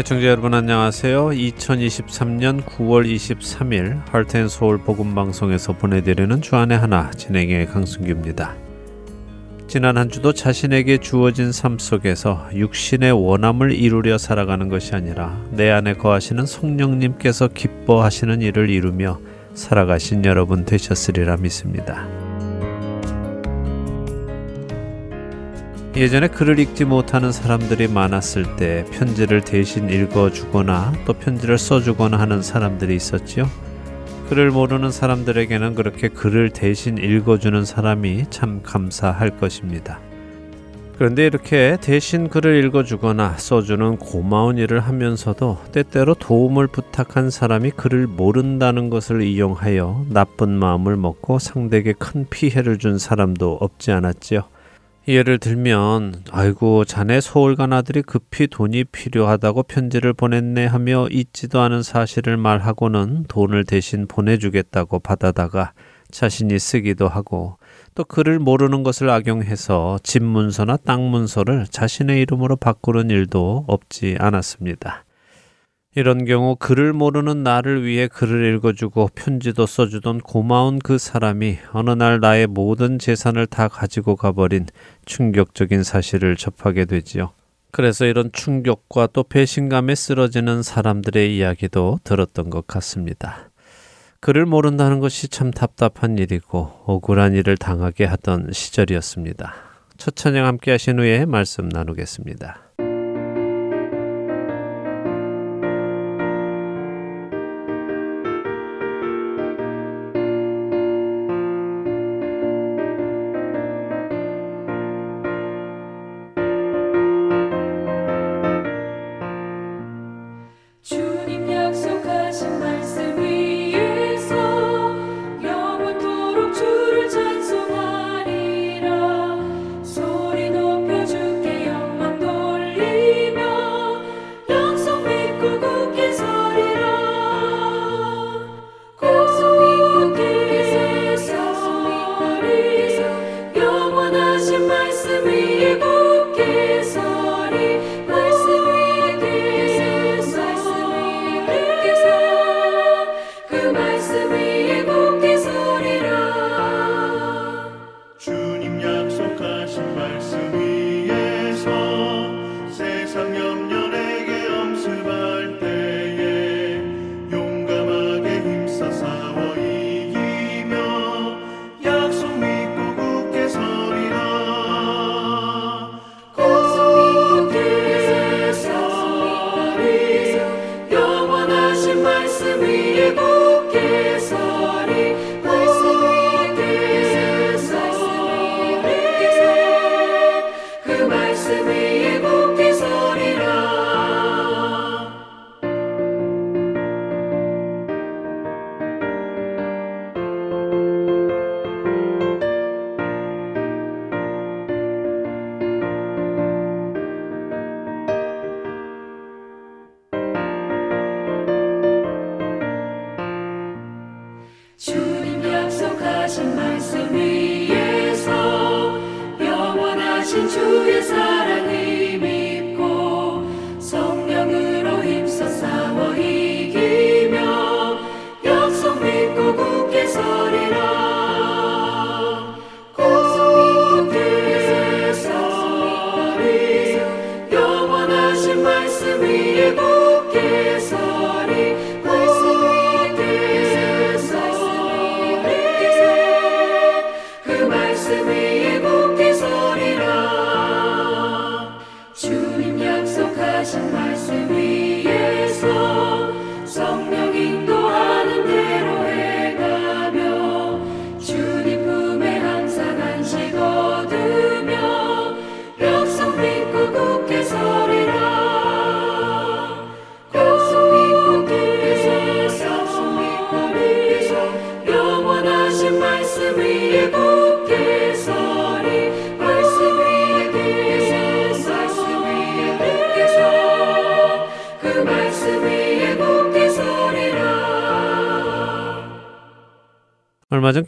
애청자 여러분 안녕하세요. 2023년 9월 23일 할텐 서울 복음 방송에서 보내드리는 주안의 하나 진행의 강승규입니다. 지난 한 주도 자신에게 주어진 삶 속에서 육신의 원함을 이루려 살아가는 것이 아니라 내 안에 거하시는 성령님께서 기뻐하시는 일을 이루며 살아가신 여러분 되셨으리라 믿습니다. 예전에 글을 읽지 못하는 사람들이 많았을 때 편지를 대신 읽어주거나 또 편지를 써주거나 하는 사람들이 있었지요. 글을 모르는 사람들에게는 그렇게 글을 대신 읽어주는 사람이 참 감사할 것입니다. 그런데 이렇게 대신 글을 읽어주거나 써주는 고마운 일을 하면서도 때때로 도움을 부탁한 사람이 글을 모른다는 것을 이용하여 나쁜 마음을 먹고 상대에게 큰 피해를 준 사람도 없지 않았지요. 예를 들면 아이고 자네 서울 간 아들이 급히 돈이 필요하다고 편지를 보냈네 하며 잊지도 않은 사실을 말하고는 돈을 대신 보내주겠다고 받아다가 자신이 쓰기도 하고 또 글을 모르는 것을 악용해서 집 문서나 땅 문서를 자신의 이름으로 바꾸는 일도 없지 않았습니다. 이런 경우 글을 모르는 나를 위해 글을 읽어주고 편지도 써주던 고마운 그 사람이 어느 날 나의 모든 재산을 다 가지고 가버린 충격적인 사실을 접하게 되지요. 그래서 이런 충격과 또 배신감에 쓰러지는 사람들의 이야기도 들었던 것 같습니다. 글을 모른다는 것이 참 답답한 일이고 억울한 일을 당하게 하던 시절이었습니다. 첫 찬양 함께 하신 후에 말씀 나누겠습니다. watching through his.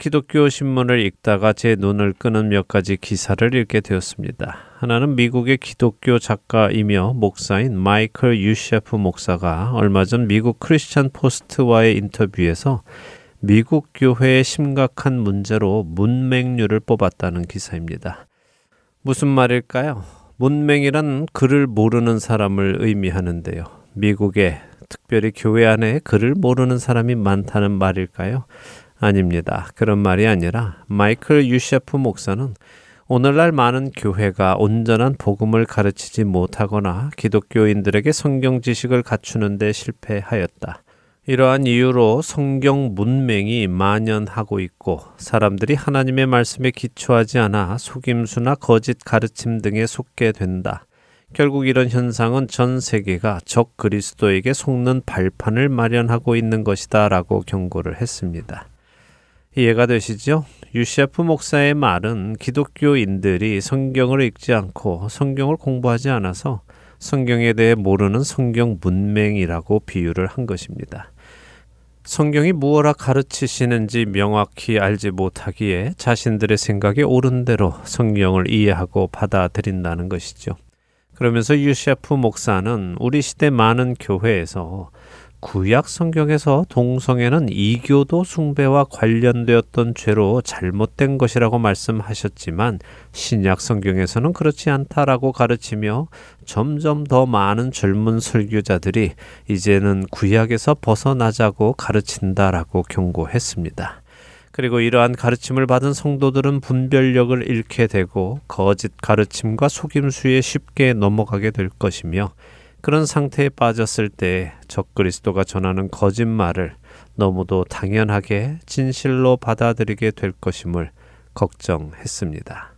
기독교 신문을 읽다가 제 눈을 끄는 몇 가지 기사를 읽게 되었습니다. 하나는 미국의 기독교 작가이며 목사인 마이클 유셰프 목사가 얼마 전 미국 크리스찬 포스트와의 인터뷰에서 미국 교회의 심각한 문제로 문맹률을 뽑았다는 기사입니다. 무슨 말일까요? 문맹이란 글을 모르는 사람을 의미하는데요. 미국에 특별히 교회 안에 글을 모르는 사람이 많다는 말일까요? 아닙니다. 그런 말이 아니라 마이클 유셰프 목사는 오늘날 많은 교회가 온전한 복음을 가르치지 못하거나 기독교인들에게 성경 지식을 갖추는데 실패하였다. 이러한 이유로 성경 문맹이 만연하고 있고 사람들이 하나님의 말씀에 기초하지 않아 속임수나 거짓 가르침 등에 속게 된다. 결국 이런 현상은 전 세계가 적 그리스도에게 속는 발판을 마련하고 있는 것이다 라고 경고를 했습니다. 이해가 되시죠? 유시아프 목사의 말은 기독교인들이 성경을 읽지 않고 성경을 공부하지 않아서 성경에 대해 모르는 성경 문맹이라고 비유를 한 것입니다. 성경이 무엇라 가르치시는지 명확히 알지 못하기에 자신들의 생각에 옳은 대로 성경을 이해하고 받아들인다는 것이죠. 그러면서 유시아프 목사는 우리 시대 많은 교회에서 구약 성경에서 동성애는 이교도 숭배와 관련되었던 죄로 잘못된 것이라고 말씀하셨지만 신약 성경에서는 그렇지 않다라고 가르치며 점점 더 많은 젊은 설교자들이 이제는 구약에서 벗어나자고 가르친다라고 경고했습니다. 그리고 이러한 가르침을 받은 성도들은 분별력을 잃게 되고 거짓 가르침과 속임수에 쉽게 넘어가게 될 것이며 그런 상태에 빠졌을 때 적그리스도가 전하는 거짓말을 너무도 당연하게 진실로 받아들이게 될 것임을 걱정했습니다.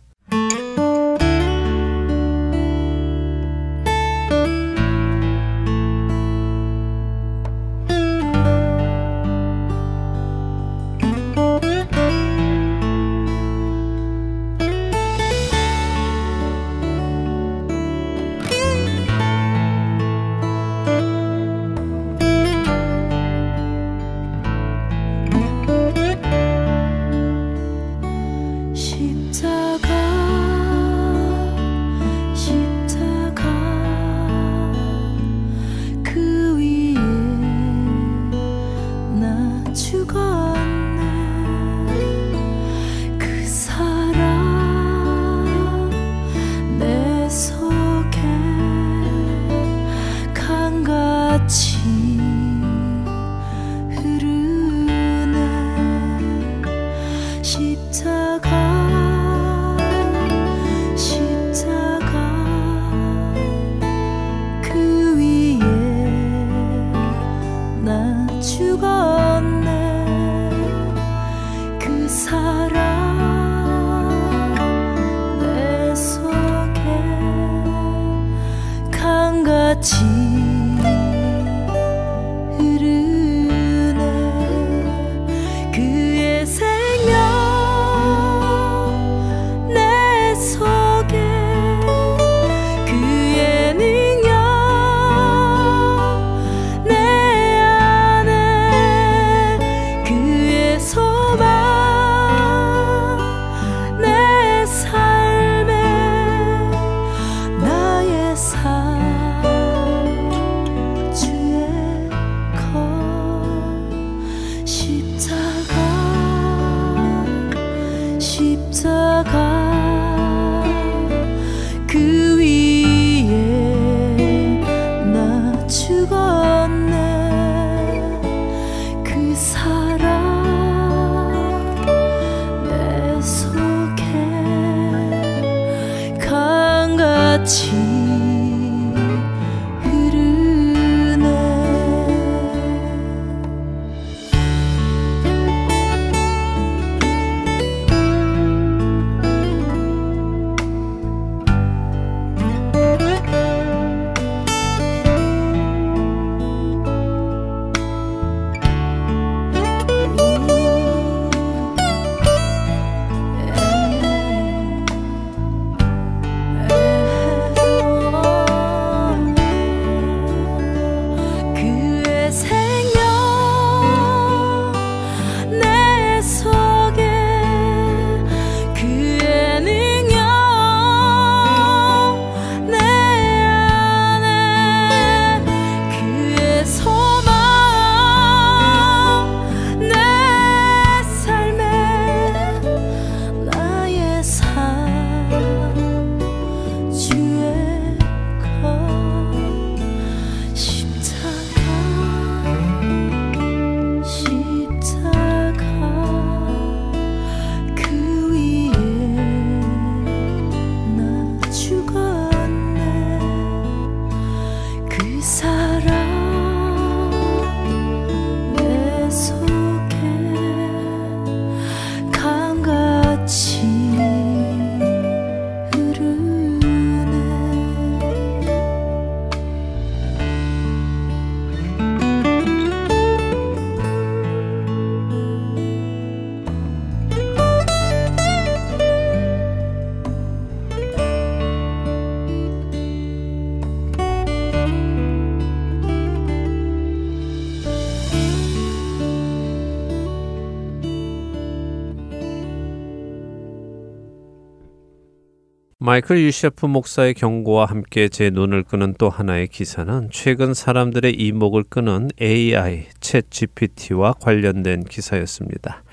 마이클 유셰프 목사의 경고와 함께 제 눈을 끄는 또 하나의 기사는 최근 사람들의 이목을 끄는 AI, 챗 GPT와 관련된 기사였습니다.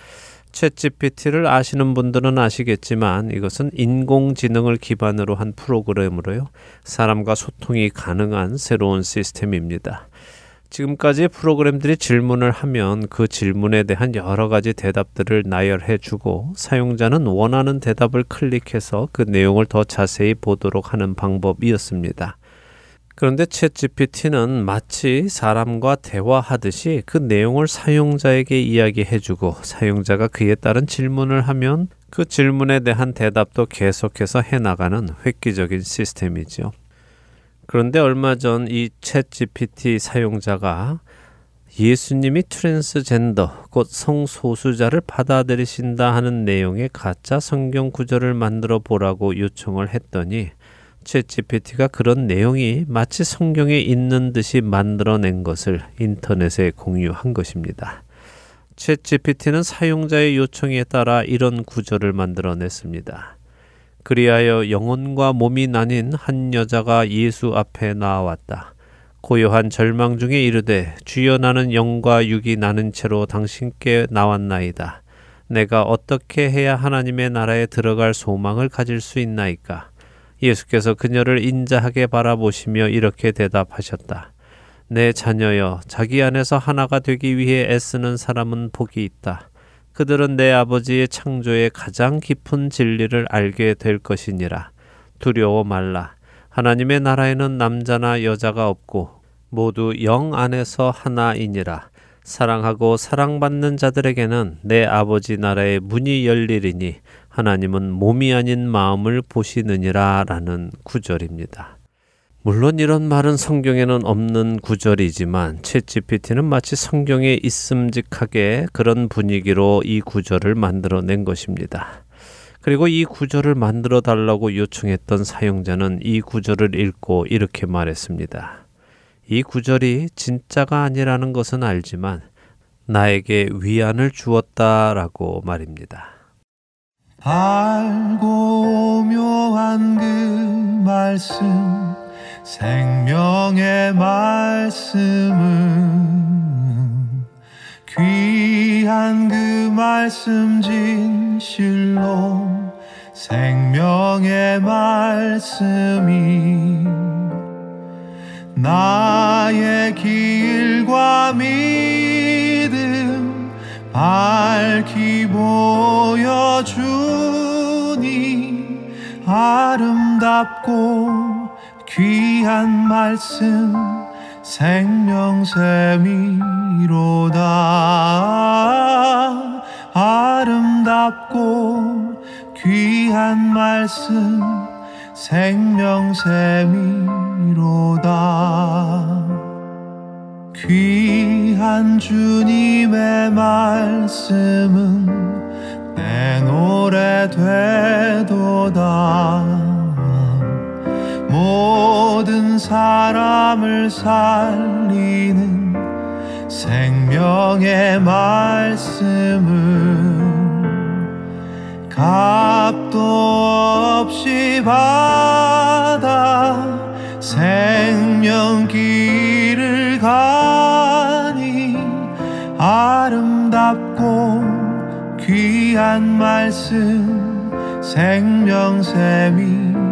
챗 GPT를 아시는 분들은 아시겠지만 이것은 인공지능을 기반으로 한 프로그램으로요. 사람과 소통이 가능한 새로운 시스템입니다. 지금까지 프로그램들이 질문을 하면 그 질문에 대한 여러 가지 대답들을 나열해 주고 사용자는 원하는 대답을 클릭해서 그 내용을 더 자세히 보도록 하는 방법이었습니다. 그런데 챗 GPT는 마치 사람과 대화하듯이 그 내용을 사용자에게 이야기해 주고 사용자가 그에 따른 질문을 하면 그 질문에 대한 대답도 계속해서 해 나가는 획기적인 시스템이죠. 그런데 얼마 전 이 챗 GPT 사용자가 예수님이 트랜스젠더, 곧 성소수자를 받아들이신다 하는 내용의 가짜 성경 구절을 만들어 보라고 요청을 했더니 챗 GPT가 그런 내용이 마치 성경에 있는 듯이 만들어낸 것을 인터넷에 공유한 것입니다. 챗 GPT는 사용자의 요청에 따라 이런 구절을 만들어냈습니다. 그리하여 영혼과 몸이 나뉜 한 여자가 예수 앞에 나왔다. 고요한 절망 중에 이르되 주여 나는 영과 육이 나는 채로 당신께 나왔나이다. 내가 어떻게 해야 하나님의 나라에 들어갈 소망을 가질 수 있나이까? 예수께서 그녀를 인자하게 바라보시며 이렇게 대답하셨다. 내 자녀여, 자기 안에서 하나가 되기 위해 애쓰는 사람은 복이 있다. 그들은 내 아버지의 창조의 가장 깊은 진리를 알게 될 것이니라. 두려워 말라. 하나님의 나라에는 남자나 여자가 없고 모두 영 안에서 하나이니라. 사랑하고 사랑받는 자들에게는 내 아버지 나라의 문이 열리리니 하나님은 몸이 아닌 마음을 보시느니라 라는 구절입니다. 물론 이런 말은 성경에는 없는 구절이지만 챗 GPT는 마치 성경에 있음직하게 그런 분위기로 이 구절을 만들어낸 것입니다. 그리고 이 구절을 만들어 달라고 요청했던 사용자는 이 구절을 읽고 이렇게 말했습니다. 이 구절이 진짜가 아니라는 것은 알지만 나에게 위안을 주었다라고 말입니다. 알고 묘한 그 말씀 생명의 말씀은 귀한 그 말씀 진실로 생명의 말씀이 나의 길과 믿음 밝히 보여주니 아름답고 귀한 말씀 생명샘이로다. 아름답고 귀한 말씀 생명샘이로다. 귀한 주님의 말씀은 내 노래 되도다 모든 사람을 살리는 생명의 말씀을 값도 없이 받아 생명길을 가니 아름답고 귀한 말씀 생명샘이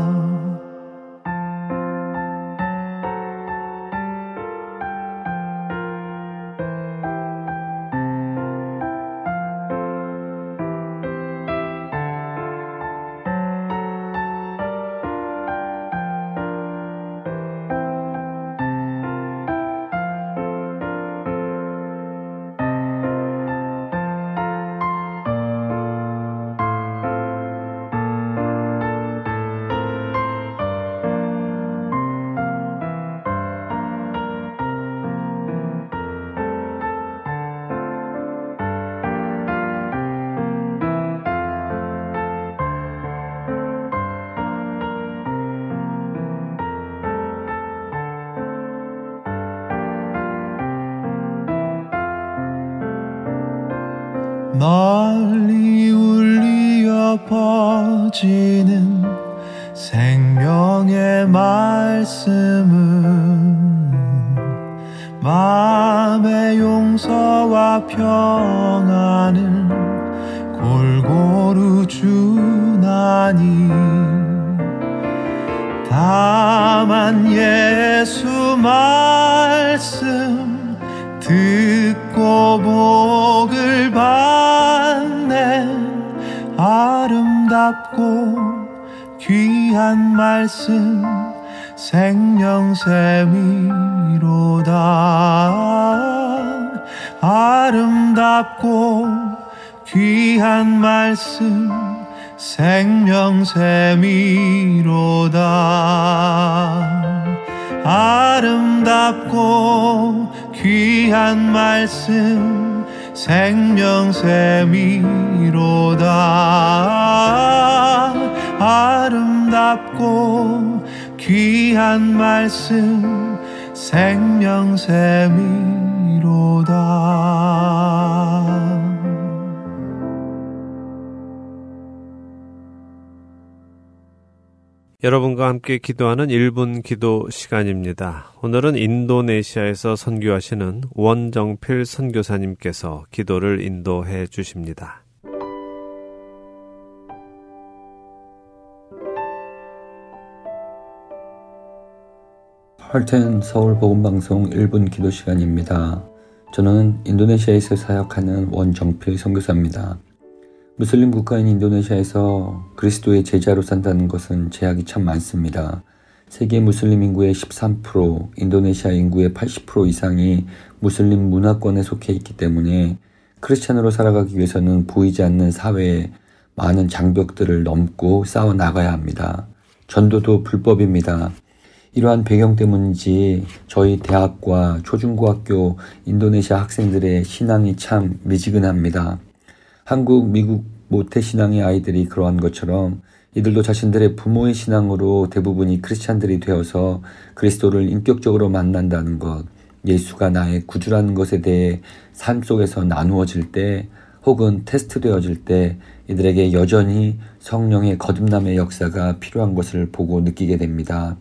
퍼지 말씀 생명샘이로다. 아름답고 귀한 말씀 생명샘이로다 여러분과 함께 기도하는 1분 기도 시간입니다. 오늘은 인도네시아에서 선교하시는 원정필 선교사님께서 기도를 인도해 주십니다. 할텐 서울 복음방송 1분 기도 시간입니다. 저는 인도네시아에서 사역하는 원정필 선교사입니다. 무슬림 국가인 인도네시아에서 그리스도의 제자로 산다는 것은 제약이 참 많습니다. 세계 무슬림 인구의 13%, 인도네시아 인구의 80% 이상이 무슬림 문화권에 속해 있기 때문에 크리스찬으로 살아가기 위해서는 보이지 않는 사회에 많은 장벽들을 넘고 싸워 나가야 합니다. 전도도 불법입니다. 이러한 배경 때문인지 저희 대학과 초중고학교 인도네시아 학생들의 신앙이 참 미지근합니다. 한국, 미국 모태신앙의 아이들이 그러한 것처럼 이들도 자신들의 부모의 신앙으로 대부분이 크리스찬들이 되어서 그리스도를 인격적으로 만난다는 것, 예수가 나의 구주라는 것에 대해 삶 속에서 나누어질 때 혹은 테스트되어질 때 이들에게 여전히 성령의 거듭남의 역사가 필요한 것을 보고 느끼게 됩니다.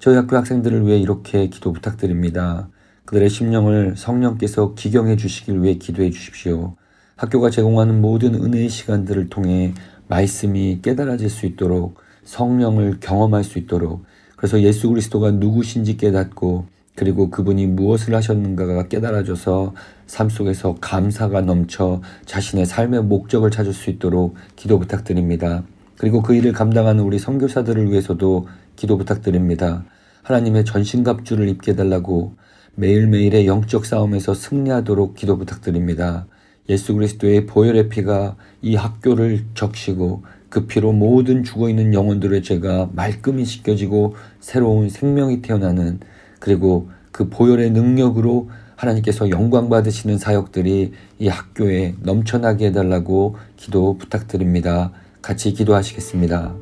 저희 학교 학생들을 위해 이렇게 기도 부탁드립니다. 그들의 심령을 성령께서 기경해 주시길 위해 기도해 주십시오. 학교가 제공하는 모든 은혜의 시간들을 통해 말씀이 깨달아질 수 있도록 성령을 경험할 수 있도록 그래서 예수 그리스도가 누구신지 깨닫고 그리고 그분이 무엇을 하셨는가가 깨달아져서 삶 속에서 감사가 넘쳐 자신의 삶의 목적을 찾을 수 있도록 기도 부탁드립니다. 그리고 그 일을 감당하는 우리 선교사들을 위해서도 기도 부탁드립니다. 하나님의 전신갑주를 입게 해달라고 매일매일의 영적 싸움에서 승리하도록 기도 부탁드립니다. 예수 그리스도의 보혈의 피가 이 학교를 적시고 그 피로 모든 죽어있는 영혼들의 죄가 말끔히 씻겨지고 새로운 생명이 태어나는 그리고 그 보혈의 능력으로 하나님께서 영광 받으시는 사역들이 이 학교에 넘쳐나게 해달라고 기도 부탁드립니다. 같이 기도하시겠습니다.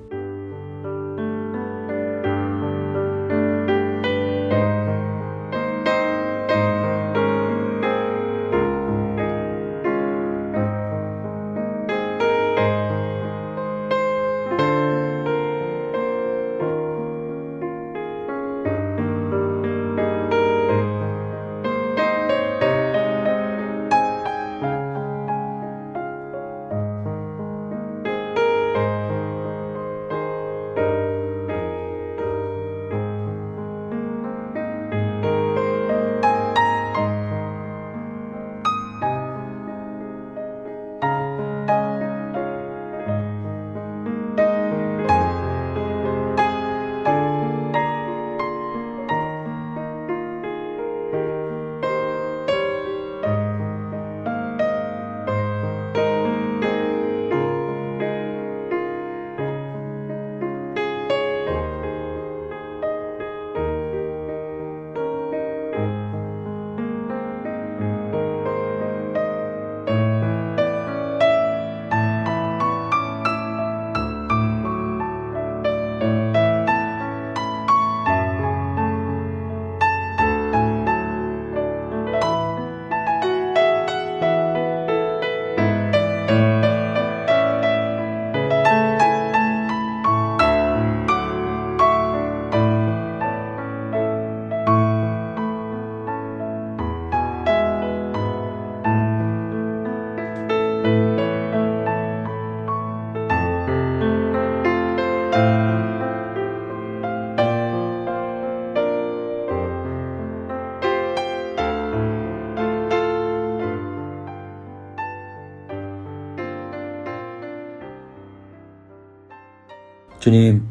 주님,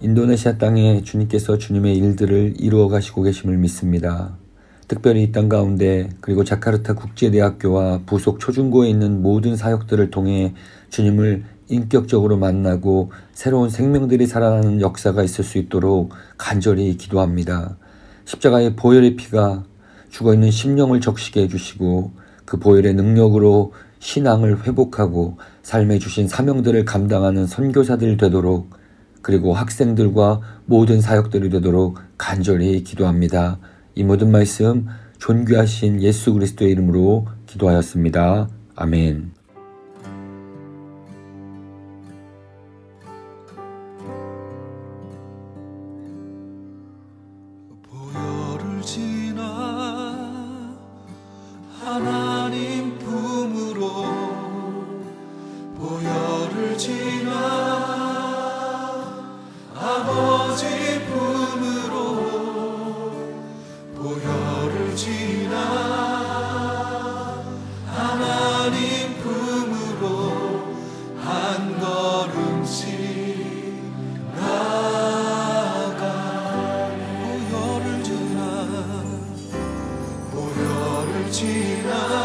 인도네시아 땅에 주님께서 주님의 일들을 이루어 가시고 계심을 믿습니다. 특별히 이 땅 가운데 그리고 자카르타 국제대학교와 부속 초중고에 있는 모든 사역들을 통해 주님을 인격적으로 만나고 새로운 생명들이 살아나는 역사가 있을 수 있도록 간절히 기도합니다. 십자가의 보혈의 피가 죽어있는 심령을 적시게 해주시고 그 보혈의 능력으로 신앙을 회복하고 삶에 주신 사명들을 감당하는 선교사들 되도록 그리고 학생들과 모든 사역들이 되도록 간절히 기도합니다. 이 모든 말씀 존귀하신 예수 그리스도의 이름으로 기도하였습니다. 아멘. 보혈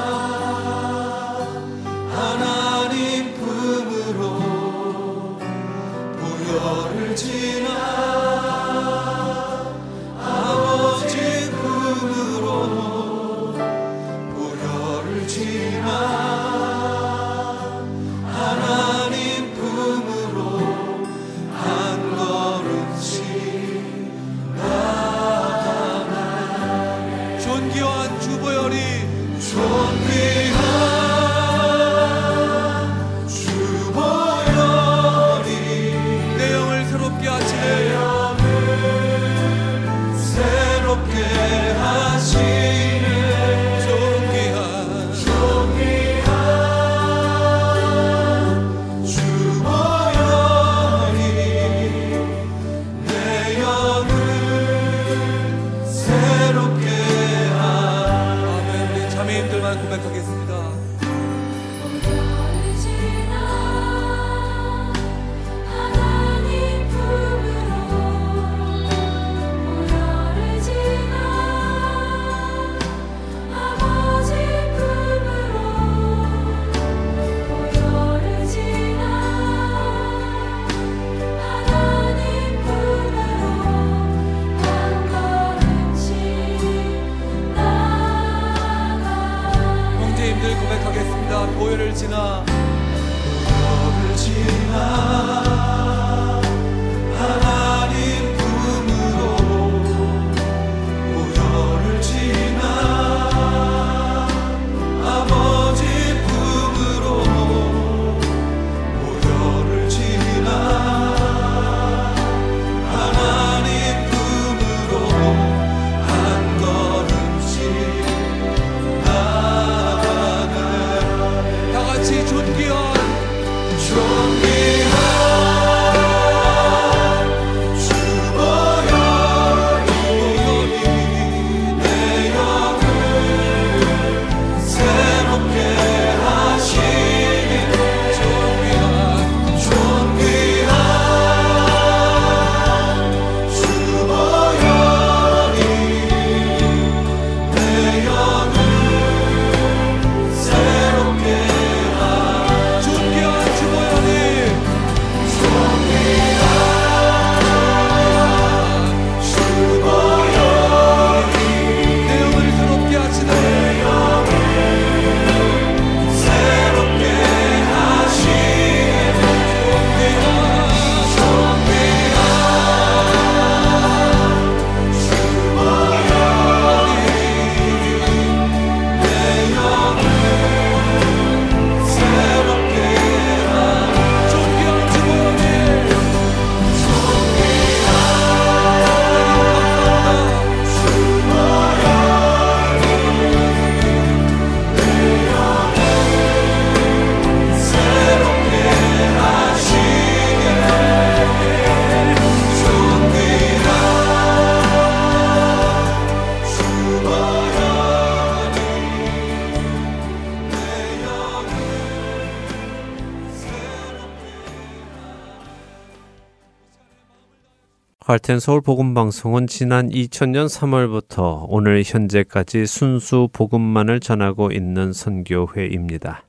할텐 서울 복음 방송은 지난 2000년 3월부터 오늘 현재까지 순수 복음만을 전하고 있는 선교회입니다.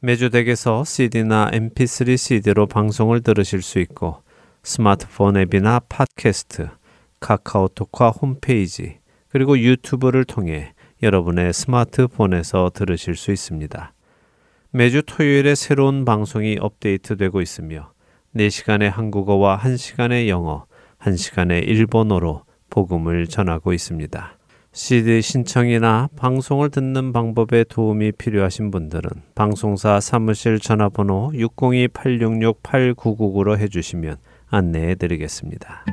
매주 댁에서 CD나 MP3 CD로 방송을 들으실 수 있고 스마트폰 앱이나 팟캐스트, 카카오톡과 홈페이지, 그리고 유튜브를 통해 여러분의 스마트폰에서 들으실 수 있습니다. 매주 토요일에 새로운 방송이 업데이트되고 있으며 4시간의 한국어와 1시간의 영어, 1시간의 일본어로 복음을 전하고 있습니다. CD 신청이나 방송을 듣는 방법에 도움이 필요하신 분들은 방송사 사무실 전화번호 602-866-8999로 해주시면 안내해 드리겠습니다.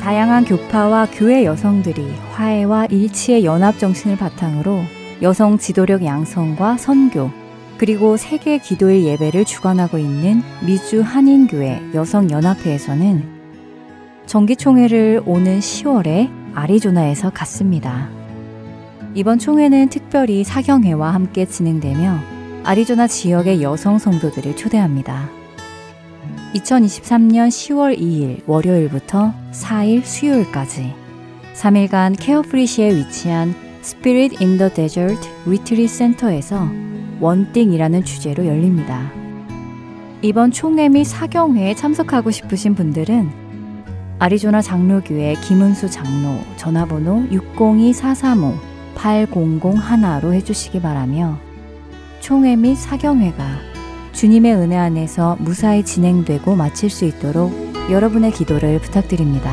다양한 교파와 교회 여성들이 화해와 일치의 연합 정신을 바탕으로 여성 지도력 양성과 선교, 그리고 세계 기도일 예배를 주관하고 있는 미주 한인교회 여성연합회에서는 정기총회를 오는 10월에 아리조나에서 갖습니다. 이번 총회는 특별히 사경회와 함께 진행되며 아리조나 지역의 여성 성도들을 초대합니다. 2023년 10월 2일 월요일부터 4일 수요일까지 3일간 케어프리시에 위치한 Spirit in the Desert Retreat Center에서 원띵이라는 주제로 열립니다. 이번 총회 및 사경회에 참석하고 싶으신 분들은 아리조나 장로교회 김은수 장로 전화번호 602-435-8001로 해주시기 바라며 총회 및 사경회가 주님의 은혜 안에서 무사히 진행되고 마칠 수 있도록 여러분의 기도를 부탁드립니다.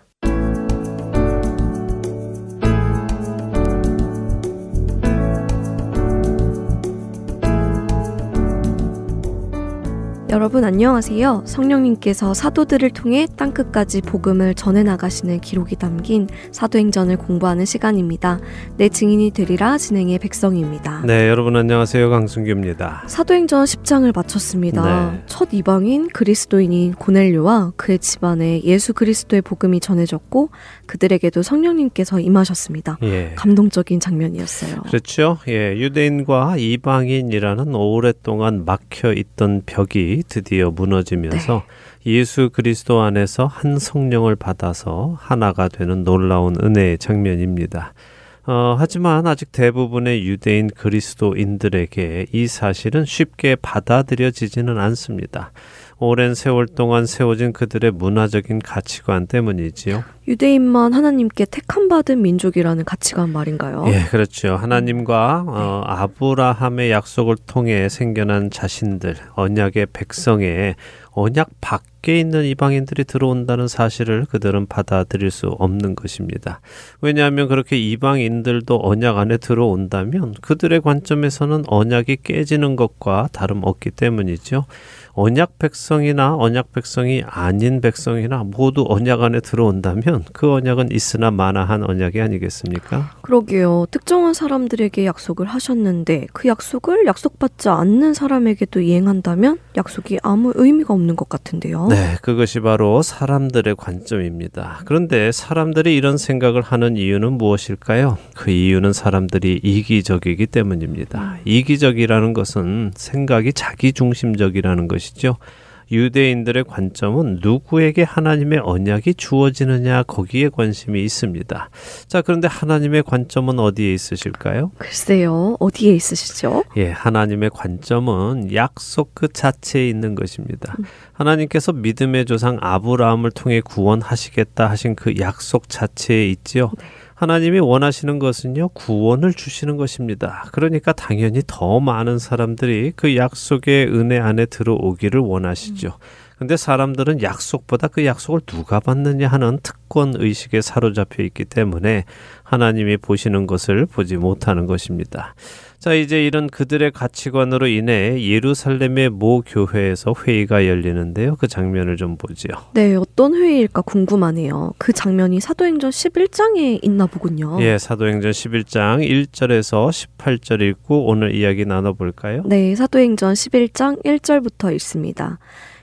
여러분 안녕하세요. 성령님께서 사도들을 통해 땅끝까지 복음을 전해 나가시는 기록이 담긴 사도행전을 공부하는 시간입니다. 내 증인이 되리라 진행의 백성입니다. 네, 여러분 안녕하세요. 강순규입니다. 사도행전 10장을 마쳤습니다. 네. 첫 이방인 그리스도인인 고넬료와 그의 집안에 예수 그리스도의 복음이 전해졌고 그들에게도 성령님께서 임하셨습니다. 예. 감동적인 장면이었어요. 그렇죠. 예, 유대인과 이방인이라는 오랫동안 막혀 있던 벽이 드디어 무너지면서 예수 그리스도 안에서 한 성령을 받아서 하나가 되는 놀라운 은혜의 장면입니다. 어, 하지만 아직 대부분의 유대인 그리스도인들에게 이 사실은 쉽게 받아들여지지는 않습니다. 오랜 세월 동안 세워진 그들의 문화적인 가치관 때문이지요. 유대인만 하나님께 택함 받은 민족이라는 가치관 말인가요? 예, 그렇죠. 하나님과 어, 아브라함의 약속을 통해 생겨난 자신들, 언약의 백성에 언약 밖 에 있는 이방인들이 들어온다는 사실을 그들은 받아들일 수 없는 것입니다. 왜냐하면 그렇게 이방인들도 언약 안에 들어온다면 그들의 관점에서는 언약이 깨지는 것과 다름없기 때문이죠. 언약 백성이나 언약 백성이 아닌 백성이나 모두 언약 안에 들어온다면 그 언약은 있으나 마나한 언약이 아니겠습니까? 그러게요. 특정한 사람들에게 약속을 하셨는데 그 약속을 약속받지 않는 사람에게도 이행한다면 약속이 아무 의미가 없는 것 같은데요. 네, 그것이 바로 사람들의 관점입니다. 그런데 사람들이 이런 생각을 하는 이유는 무엇일까요? 그 이유는 사람들이 이기적이기 때문입니다. 이기적이라는 것은 생각이 자기 중심적이라는 것이죠. 유대인들의 관점은 누구에게 하나님의 언약이 주어지느냐 거기에 관심이 있습니다. 자, 그런데 하나님의 관점은 어디에 있으실까요? 글쎄요. 어디에 있으시죠? 예, 하나님의 관점은 약속 그 자체에 있는 것입니다. 하나님께서 믿음의 조상 아브라함을 통해 구원하시겠다 하신 그 약속 자체에 있지요. 하나님이 원하시는 것은요, 구원을 주시는 것입니다. 그러니까 당연히 더 많은 사람들이 그 약속의 은혜 안에 들어오기를 원하시죠. 근데 사람들은 약속보다 그 약속을 누가 받느냐 하는 특권 의식에 사로잡혀 있기 때문에 하나님이 보시는 것을 보지 못하는 것입니다. 자, 이제 이런 그들의 가치관으로 인해 예루살렘의 모 교회에서 회의가 열리는데요. 그 장면을 좀 보지요. 네, 어떤 회의일까 궁금하네요. 그 장면이 사도행전 11장에 있나 보군요. 예, 사도행전 11장 1절에서 18절 읽고 오늘 이야기 나눠볼까요? 네, 사도행전 11장 1절부터 읽습니다.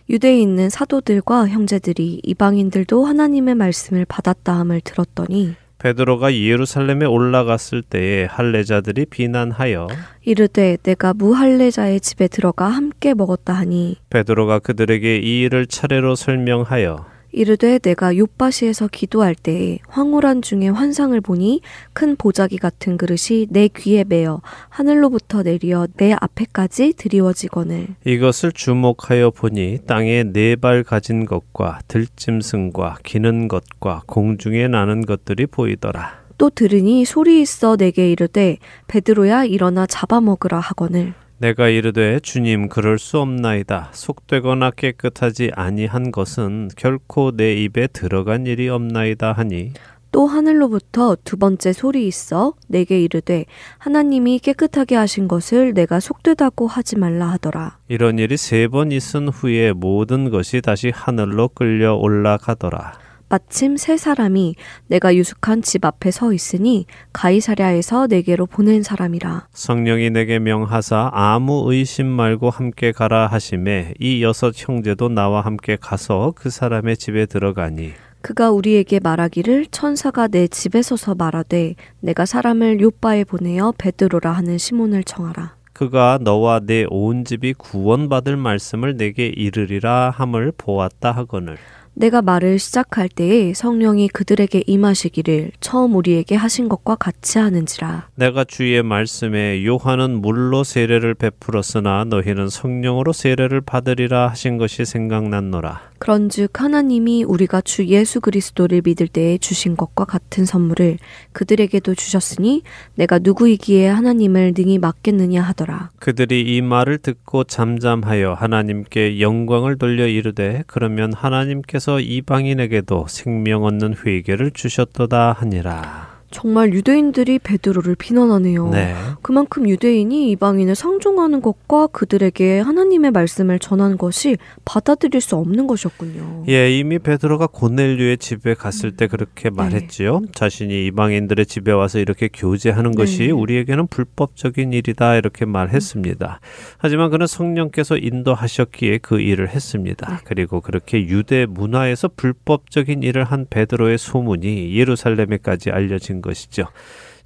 유대에 있는 사도들과 형제들이 이방인들도 하나님의 말씀을 받았다 함을 들었더니 베드로가 예루살렘에 올라갔을 때에 할례자들이 비난하여 이르되 내가 무할례자의 집에 들어가 함께 먹었다 하니 베드로가 그들에게 이 일을 차례로 설명하여 이르되 내가 요바시에서 기도할 때에 황홀한 중에 환상을 보니 큰 보자기 같은 그릇이 내 귀에 매어 하늘로부터 내리어 내 앞에까지 드리워지거늘 이것을 주목하여 보니 땅에 네 발 가진 것과 들짐승과 기는 것과 공중에 나는 것들이 보이더라. 또 들으니 소리 있어 내게 이르되 베드로야 일어나 잡아먹으라 하거늘 내가 이르되 주님 그럴 수 없나이다. 속되거나 깨끗하지 아니한 것은 결코 내 입에 들어간 일이 없나이다 하니 또 하늘로부터 두 번째 소리 있어 내게 이르되 하나님이 깨끗하게 하신 것을 내가 속되다고 하지 말라 하더라. 이런 일이 세 번 있은 후에 모든 것이 다시 하늘로 끌려 올라가더라. 마침 세 사람이 내가 유숙한 집 앞에 서 있으니 가이사랴에서 내게로 보낸 사람이라. 성령이 내게 명하사 아무 의심 말고 함께 가라 하심에 이 여섯 형제도 나와 함께 가서 그 사람의 집에 들어가니 그가 우리에게 말하기를 천사가 내 집에 서서 말하되 내가 사람을 요바에 보내어 베드로라 하는 시몬을 청하라. 그가 너와 내 온 집이 구원받을 말씀을 내게 이르리라 함을 보았다 하거늘 내가 말을 시작할 때에 성령이 그들에게 임하시기를 처음 우리에게 하신 것과 같이 하는지라. 내가 주의 말씀에 요한은 물로 세례를 베풀었으나 너희는 성령으로 세례를 받으리라 하신 것이 생각났노라. 그런즉 하나님이 우리가 주 예수 그리스도를 믿을 때에 주신 것과 같은 선물을 그들에게도 주셨으니 내가 누구이기에 하나님을 능히 맡겠느냐 하더라. 그들이 이 말을 듣고 잠잠하여 하나님께 영광을 돌려 이르되 그러면 하나님께서 이방인에게도 생명 얻는 회개를 주셨도다 하니라. 정말 유대인들이 베드로를 비난하네요. 네. 그만큼 유대인이 이방인을 상종하는 것과 그들에게 하나님의 말씀을 전한 것이 받아들일 수 없는 것이었군요. 예, 이미 베드로가 고넬류의 집에 갔을 때 그렇게 말했지요. 자신이 이방인들의 집에 와서 이렇게 교제하는 것이 네. 우리에게는 불법적인 일이다 이렇게 말했습니다. 하지만 그는 성령께서 인도하셨기에 그 일을 했습니다. 그리고 그렇게 유대 문화에서 불법적인 일을 한 베드로의 소문이 예루살렘에까지 알려진 것이죠.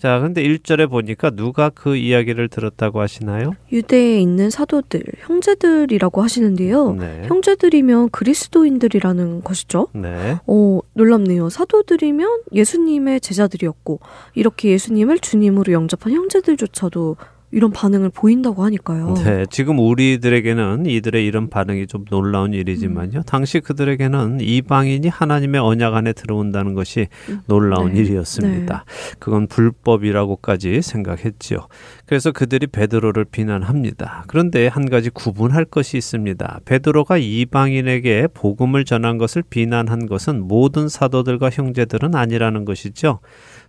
자, 근데 1절에 보니까 누가 그 이야기를 들었다고 하시나요? 유대에 있는 사도들, 형제들이라고 하시는데요. 네. 형제들이면 그리스도인들이라는 것이죠. 네. 어, 놀랍네요. 사도들이면 예수님의 제자들이었고, 이렇게 예수님을 주님으로 영접한 형제들조차도 이런 반응을 보인다고 하니까요. 네, 지금 우리들에게는 이들의 이런 반응이 좀 놀라운 일이지만요. 음. 당시 그들에게는 이방인이 하나님의 언약 안에 들어온다는 것이 놀라운 네. 일이었습니다. 그건 불법이라고까지 생각했지요. 그래서 그들이 베드로를 비난합니다. 그런데 한 가지 구분할 것이 있습니다. 베드로가 이방인에게 복음을 전한 것을 비난한 것은 모든 사도들과 형제들은 아니라는 것이죠.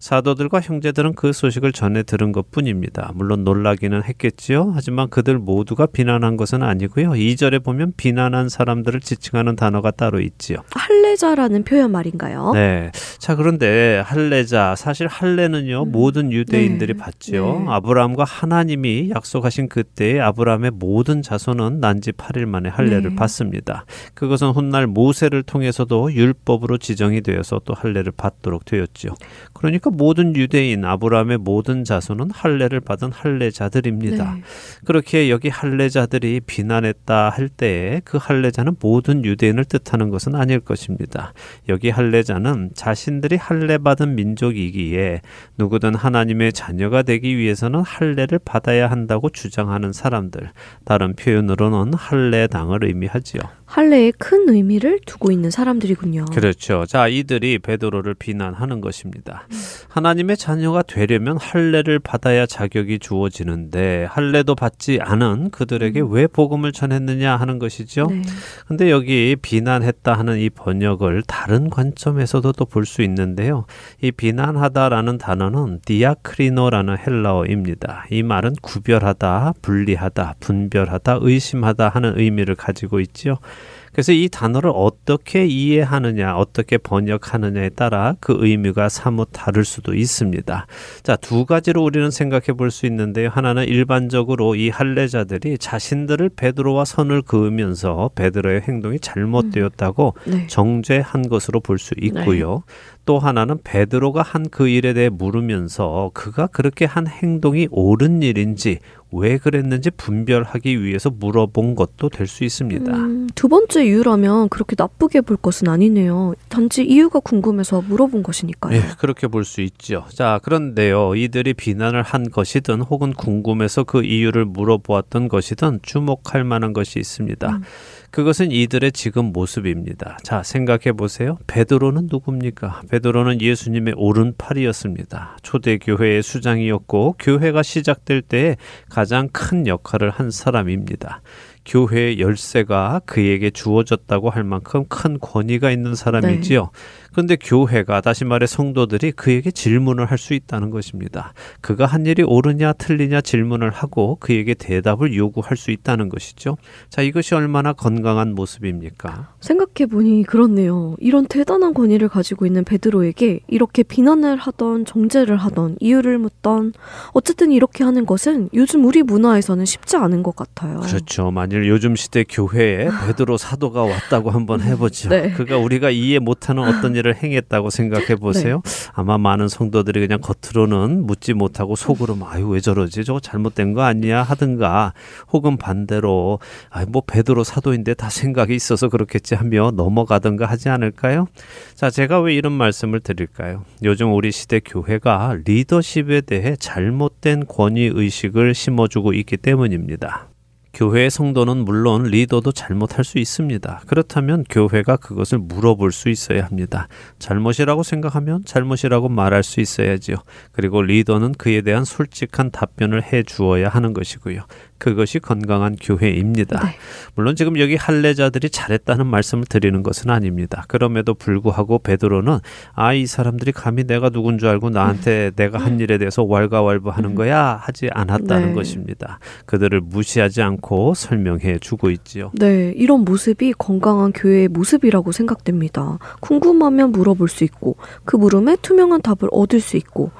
사도들과 형제들은 그 소식을 전해 들은 것 뿐입니다. 물론 놀라기는 했겠지요. 하지만 그들 모두가 비난한 것은 아니고요. 2절에 보면 비난한 사람들을 지칭하는 단어가 따로 있지요. 할례자라는 표현 말인가요? 네. 자, 그런데 할례자, 사실 할례는요, 모든 유대인들이 네. 받지요. 네. 아브라함과 하나님이 약속하신 그때에 아브라함의 모든 자손은 난지 8일 만에 할례를 네. 받습니다. 그것은 훗날 모세를 통해서도 율법으로 지정이 되어서 또 할례를 받도록 되었지요. 그러니까 모든 유대인, 아브라함의 모든 자손은 할례를 받은 할례자들입니다. 네. 그렇게 여기 할례자들이 비난했다 할 때에 그 할례자는 모든 유대인을 뜻하는 것은 아닐 것입니다. 여기 할례자는 자신들이 할례 받은 민족이기에 누구든 하나님의 자녀가 되기 위해서는 할례를 받아야 한다고 주장하는 사람들. 다른 표현으로는 할례당을 의미하지요. 할례에 큰 의미를 두고 있는 사람들이군요. 그렇죠. 자, 이들이 베드로를 비난하는 것입니다. 하나님의 자녀가 되려면 할례를 받아야 자격이 주어지는데 할례도 받지 않은 그들에게 왜 복음을 전했느냐 하는 것이죠. 네. 근데 여기 비난했다 하는 이 번역을 다른 관점에서도 또 볼 수 있는데요. 이 비난하다라는 단어는 디아크리노라는 헬라어입니다. 이 말은 구별하다, 분리하다, 분별하다, 의심하다 하는 의미를 가지고 있지요. 그래서 이 단어를 어떻게 이해하느냐, 어떻게 번역하느냐에 따라 그 의미가 사뭇 다를 수도 있습니다. 자, 두 가지로 우리는 생각해 볼 수 있는데요. 하나는 일반적으로 이 할례자들이 자신들을 베드로와 선을 그으면서 베드로의 행동이 잘못되었다고 네. 정죄한 것으로 볼 수 있고요. 또 하나는 베드로가 한 그 일에 대해 물으면서 그가 그렇게 한 행동이 옳은 일인지 왜 그랬는지 분별하기 위해서 물어본 것도 될 수 있습니다. 음, 두 번째 이유라면 그렇게 나쁘게 볼 것은 아니네요. 단지 이유가 궁금해서 물어본 것이니까요. 예, 그렇게 볼 수 있죠. 자, 그런데요. 이들이 비난을 한 것이든 혹은 궁금해서 그 이유를 물어보았던 것이든 주목할 만한 것이 있습니다. 음. 그것은 이들의 지금 모습입니다. 자, 생각해 보세요. 베드로는 누굽니까? 베드로는 예수님의 오른팔이었습니다. 초대 교회의 수장이었고 교회가 시작될 때에 가장 큰 역할을 한 사람입니다. 교회의 열쇠가 그에게 주어졌다고 할 만큼 큰 권위가 있는 사람이지요. 그런데 교회가 다시 말해 성도들이 그에게 질문을 할 수 있다는 것입니다. 그가 한 일이 옳으냐 틀리냐 질문을 하고 그에게 대답을 요구할 수 있다는 것이죠. 자, 이것이 얼마나 건강한 모습입니까? 생각해 보니 그렇네요. 이런 대단한 권위를 가지고 있는 베드로에게 이렇게 비난을 하던 정죄를 하던 이유를 묻던 어쨌든 이렇게 하는 것은 요즘 우리 문화에서는 쉽지 않은 것 같아요. 그렇죠. 만일 요즘 시대 교회에 베드로 사도가 왔다고 한번 해보죠. 네. 그가 우리가 이해 못하는 어떤 일을 행했다고 생각해 보세요. 아마 많은 성도들이 그냥 겉으로는 묻지 못하고 속으로 막, 아유 왜 저러지? 저거 잘못된 거 아니야? 하든가 혹은 반대로 아이 뭐 베드로 사도인데 다 생각이 있어서 그렇겠지 하며 넘어가든가 하지 않을까요? 자, 제가 왜 이런 말씀을 드릴까요? 요즘 우리 시대 교회가 리더십에 대해 잘못된 권위 의식을 심어주고 있기 때문입니다. 교회의 성도는 물론 리더도 잘못할 수 있습니다. 그렇다면 교회가 그것을 물어볼 수 있어야 합니다. 잘못이라고 생각하면 잘못이라고 말할 수 있어야지요. 그리고 리더는 그에 대한 솔직한 답변을 해 주어야 하는 것이고요. 그것이 건강한 교회입니다. 네. 물론 지금 여기 할례자들이 잘했다는 말씀을 드리는 것은 아닙니다. 그럼에도 불구하고 베드로는 아 이 사람들이 감히 내가 누군 줄 알고 나한테 내가 한 일에 대해서 왈가왈부하는 거야 하지 않았다는 네. 것입니다. 그들을 무시하지 않고 설명해 주고 있지요. 네, 이런 모습이 건강한 교회의 모습이라고 생각됩니다. 궁금하면 물어볼 수 있고, 그 물음에 투명한 답을 얻을 수 있고,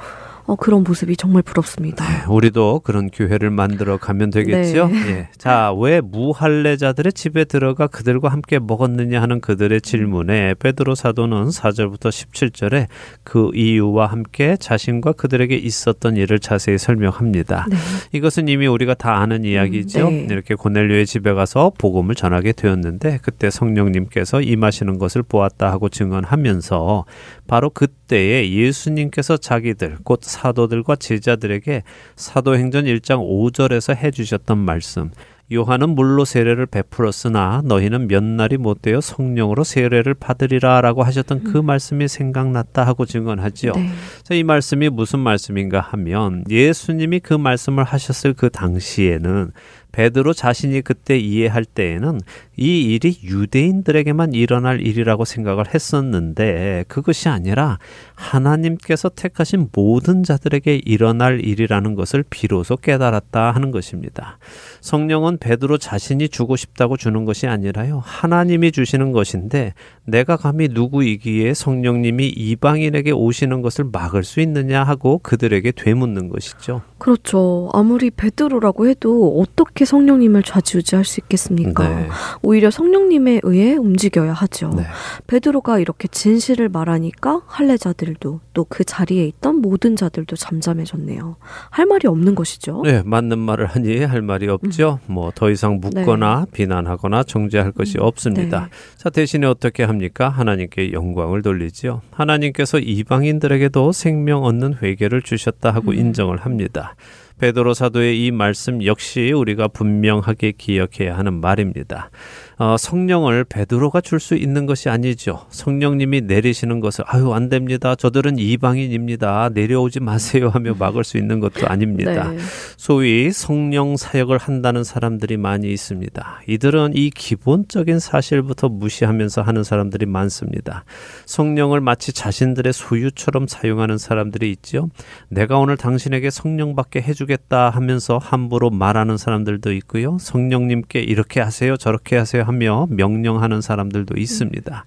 어, 그런 모습이 정말 부럽습니다. 우리도 그런 교회를 만들어 가면 되겠죠. 네. 예. 자, 왜 무할례자들의 집에 들어가 그들과 함께 먹었느냐 하는 그들의 질문에 베드로 사도는 4절부터 17절에 그 이유와 함께 자신과 그들에게 있었던 일을 자세히 설명합니다. 네. 이것은 이미 우리가 다 아는 이야기죠. 네. 이렇게 고넬료의 집에 가서 복음을 전하게 되었는데 그때 성령님께서 임하시는 것을 보았다 하고 증언하면서 바로 그때 에 예수님께서 자기들 곧 사도들과 제자들에게 사도행전 1장 5절에서 해 주셨던 말씀 요한은 물로 세례를 베풀었으나 너희는 몇 날이 못 되어 성령으로 세례를 받으리라라고 하셨던 그 말씀이 생각났다 하고 증언하지요. 네. 자, 이 말씀이 무슨 말씀인가 하면 예수님이 그 말씀을 하셨을 그 당시에는 베드로 자신이 그때 이해할 때에는 이 일이 유대인들에게만 일어날 일이라고 생각을 했었는데 그것이 아니라 하나님께서 택하신 모든 자들에게 일어날 일이라는 것을 비로소 깨달았다 하는 것입니다. 성령은 베드로 자신이 주고 싶다고 주는 것이 아니라요. 하나님이 주시는 것인데 내가 감히 누구이기에 성령님이 이방인에게 오시는 것을 막을 수 있느냐 하고 그들에게 되묻는 것이죠. 그렇죠. 아무리 베드로라고 해도 어떻게 성령님을 좌지우지할 수 있겠습니까? 네. 오히려 성령님에 의해 움직여야 하죠. 네. 베드로가 이렇게 진실을 말하니까 할례자들도 또 그 자리에 있던 모든 자들도 잠잠해졌네요. 할 말이 없는 것이죠. 네, 맞는 말을 하니 할 말이 없죠. 뭐더 이상 묻거나 비난하거나 정죄할 것이 없습니다. 네. 자, 대신에 어떻게 합니까? 하나님께 영광을 돌리지요. 하나님께서 이방인들에게도 생명 얻는 회개를 주셨다 하고 음. 인정을 합니다. 베드로 사도의 이 말씀 역시 우리가 분명하게 기억해야 하는 말입니다. 어, 성령을 베드로가 줄 수 있는 것이 아니죠. 성령님이 내리시는 것을 아유 안 됩니다. 저들은 이방인입니다. 내려오지 마세요 하며 막을 수 있는 것도 아닙니다. 네. 소위 성령 사역을 한다는 사람들이 많이 있습니다. 이들은 이 기본적인 사실부터 무시하면서 하는 사람들이 많습니다. 성령을 마치 자신들의 소유처럼 사용하는 사람들이 있죠. 내가 오늘 당신에게 성령 받게 해주겠다 하면서 함부로 말하는 사람들도 있고요. 성령님께 이렇게 하세요, 저렇게 하세요 하며 명령하는 사람들도 있습니다.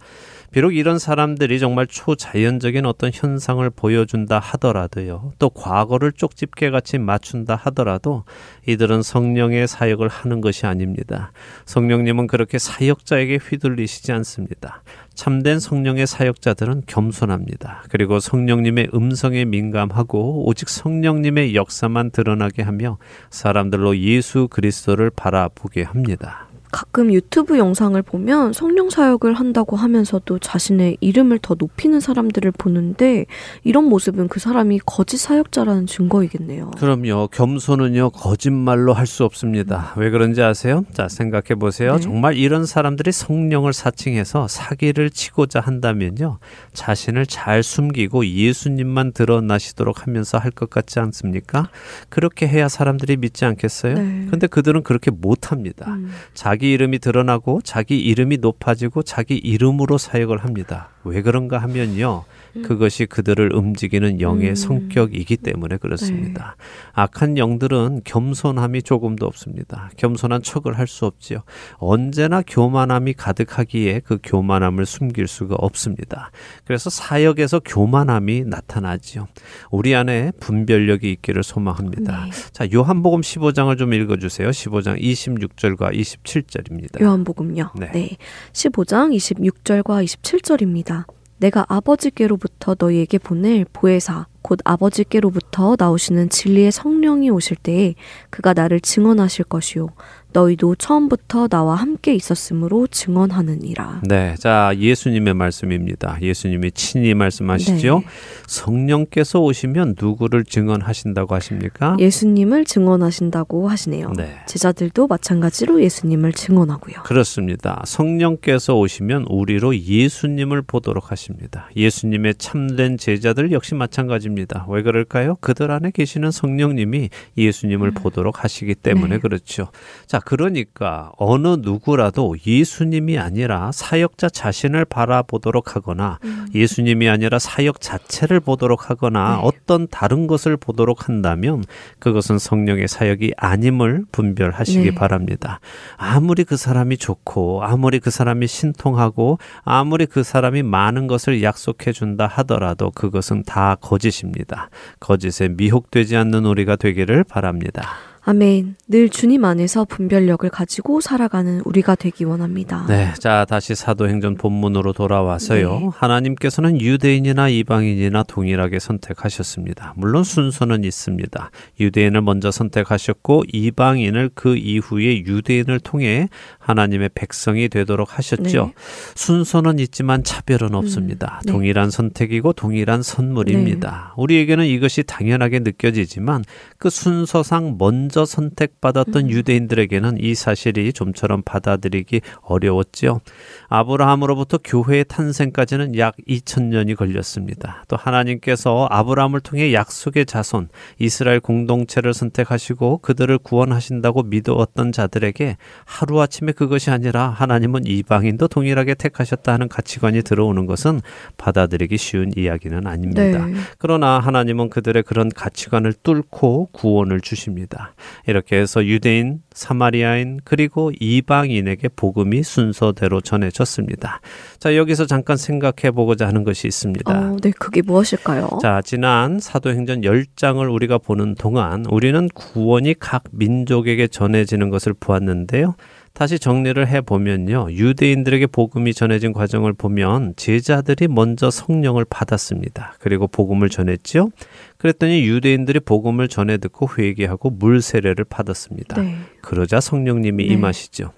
비록 이런 사람들이 정말 초자연적인 어떤 현상을 보여준다 하더라도요. 또 과거를 쪽집게 같이 맞춘다 하더라도 이들은 성령의 사역을 하는 것이 아닙니다. 성령님은 그렇게 사역자에게 휘둘리시지 않습니다. 참된 성령의 사역자들은 겸손합니다. 그리고 성령님의 음성에 민감하고 오직 성령님의 역사만 드러나게 하며 사람들로 예수 그리스도를 바라보게 합니다. 가끔 유튜브 영상을 보면 성령 사역을 한다고 하면서도 자신의 이름을 더 높이는 사람들을 보는데 이런 모습은 그 사람이 거짓 사역자라는 증거이겠네요. 그럼요. 겸손은요, 거짓말로 할 수 없습니다. 왜 그런지 아세요? 자, 생각해 보세요. 네. 정말 이런 사람들이 성령을 사칭해서 사기를 치고자 한다면요, 자신을 잘 숨기고 예수님만 드러나시도록 하면서 할 것 같지 않습니까? 그렇게 해야 사람들이 믿지 않겠어요? 네. 근데 그들은 그렇게 못 합니다. 음. 자기 이름이 드러나고 자기 이름이 높아지고 자기 이름으로 사역을 합니다. 왜 그런가 하면요. 그것이 그들을 움직이는 영의 음. 성격이기 때문에 그렇습니다. 악한 영들은 겸손함이 조금도 없습니다. 겸손한 척을 할 수 없지요. 언제나 교만함이 가득하기에 그 교만함을 숨길 수가 없습니다. 그래서 사역에서 교만함이 나타나지요. 우리 안에 분별력이 있기를 소망합니다. 네. 자, 요한복음 15장을 좀 읽어 주세요. 15장 26절과 27절입니다. 요한복음요. 네. 네. 15장 26절과 27절입니다. 내가 아버지께로부터 너희에게 보낼 보혜사 곧 아버지께로부터 나오시는 진리의 성령이 오실 때에 그가 나를 증언하실 것이요 너희도 처음부터 나와 함께 있었으므로 증언하느니라. 네, 자 예수님의 말씀입니다. 예수님이 친히 말씀하시죠. 네. 성령께서 오시면 누구를 증언하신다고 하십니까? 예수님을 증언하신다고 하시네요. 네. 제자들도 마찬가지로 예수님을 증언하고요. 그렇습니다. 성령께서 오시면 우리로 예수님을 보도록 하십니다. 예수님의 참된 제자들 역시 마찬가지입니다. 왜 그럴까요? 그들 안에 계시는 성령님이 예수님을 보도록 하시기 때문에 네. 그렇죠. 자, 그러니까 어느 누구라도 예수님이 아니라 사역자 자신을 바라보도록 하거나 예수님이 아니라 사역 자체를 보도록 하거나 네. 어떤 다른 것을 보도록 한다면 그것은 성령의 사역이 아님을 분별하시기 네. 바랍니다. 아무리 그 사람이 좋고 아무리 그 사람이 신통하고 아무리 그 사람이 많은 것을 약속해 준다 하더라도 그것은 다 거짓 입니다. 거짓에 미혹되지 않는 우리가 되기를 바랍니다. 아멘. 늘 주님 안에서 분별력을 가지고 살아가는 우리가 되기 원합니다. 네, 자 다시 사도행전 본문으로 돌아와서요. 네. 하나님께서는 유대인이나 이방인이나 동일하게 선택하셨습니다. 물론 순서는 있습니다. 유대인을 먼저 선택하셨고 이방인을 그 이후에 유대인을 통해 하나님의 백성이 되도록 하셨죠. 네. 순서는 있지만 차별은 없습니다. 네. 동일한 선택이고 동일한 선물입니다. 우리에게는 이것이 당연하게 느껴지지만 그 순서상 먼저 선택받았던 유대인들에게는 이 사실이 좀처럼 받아들이기 어려웠죠. 아브라함으로부터 교회의 탄생까지는 약 2000년이 걸렸습니다. 또 하나님께서 아브라함을 통해 약속의 자손 이스라엘 공동체를 선택하시고 그들을 구원하신다고 믿어왔던 자들에게 하루아침에 그것이 아니라 하나님은 이방인도 동일하게 택하셨다 하는 가치관이 들어오는 것은 받아들이기 쉬운 이야기는 아닙니다. 네. 그러나 하나님은 그들의 그런 가치관을 뚫고 구원을 주십니다. 이렇게 해서 유대인, 사마리아인, 그리고 이방인에게 복음이 순서대로 전해졌습니다. 자, 여기서 잠깐 생각해 보고자 하는 것이 있습니다. 어, 네, 그게 무엇일까요? 자, 지난 사도행전 10장을 우리가 보는 동안 우리는 구원이 각 민족에게 전해지는 것을 보았는데요. 다시 정리를 해 보면요. 유대인들에게 복음이 전해진 과정을 보면 제자들이 먼저 성령을 받았습니다. 그리고 복음을 전했죠. 그랬더니 유대인들이 복음을 전해 듣고 회개하고 물 세례를 받았습니다. 네. 그러자 성령님이 네. 임하시죠.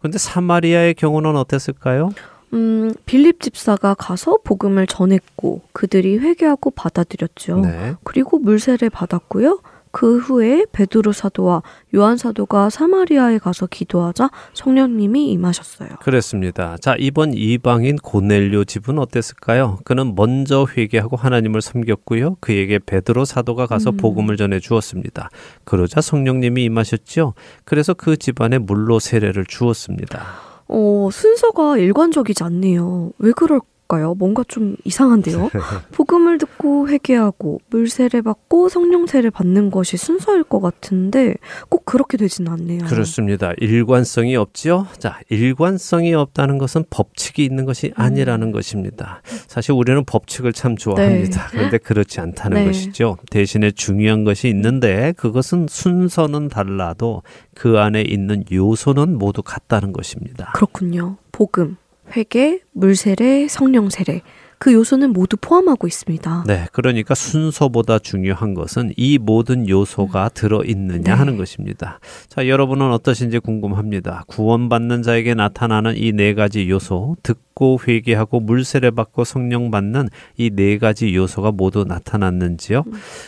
그런데 사마리아의 경우는 어땠을까요? 음, 빌립 집사가 가서 복음을 전했고 그들이 회개하고 받아들였죠. 네. 그리고 물세를 받았고요. 그 후에 베드로 사도와 요한 사도가 사마리아에 가서 기도하자 성령님이 임하셨어요. 그렇습니다. 자, 이번 이방인 고넬료 집은 어땠을까요? 그는 먼저 회개하고 하나님을 섬겼고요. 그에게 베드로 사도가 가서 음. 복음을 전해 주었습니다. 그러자 성령님이 임하셨죠. 그래서 그 집안에 물로 세례를 주었습니다. 어, 순서가 일관적이지 않네요. 왜 그럴까 요? 뭔가 좀 이상한데요. 복음을 듣고 회개하고 물세례 받고 성령 세례 받는 것이 순서일 것 같은데 꼭 그렇게 되진 않네요. 그렇습니다. 일관성이 없지요. 자, 일관성이 없다는 것은 법칙이 있는 것이 아니라는 것입니다. 사실 우리는 법칙을 참 좋아합니다. 그런데 그렇지 않다는 네. 것이죠. 대신에 중요한 것이 있는데 그것은 순서는 달라도 그 안에 있는 요소는 모두 같다는 것입니다. 그렇군요. 복음, 회개, 물세례, 성령 세례. 그 요소는 모두 포함하고 있습니다. 네, 그러니까 순서보다 중요한 것은 이 모든 요소가 들어 있느냐 네. 하는 것입니다. 자, 여러분은 어떠신지 궁금합니다. 구원받는 자에게 나타나는 이 네 가지 요소, 듣고 회개하고 물세례 받고 성령 받는 이 네 가지 요소가 모두 나타났는지요?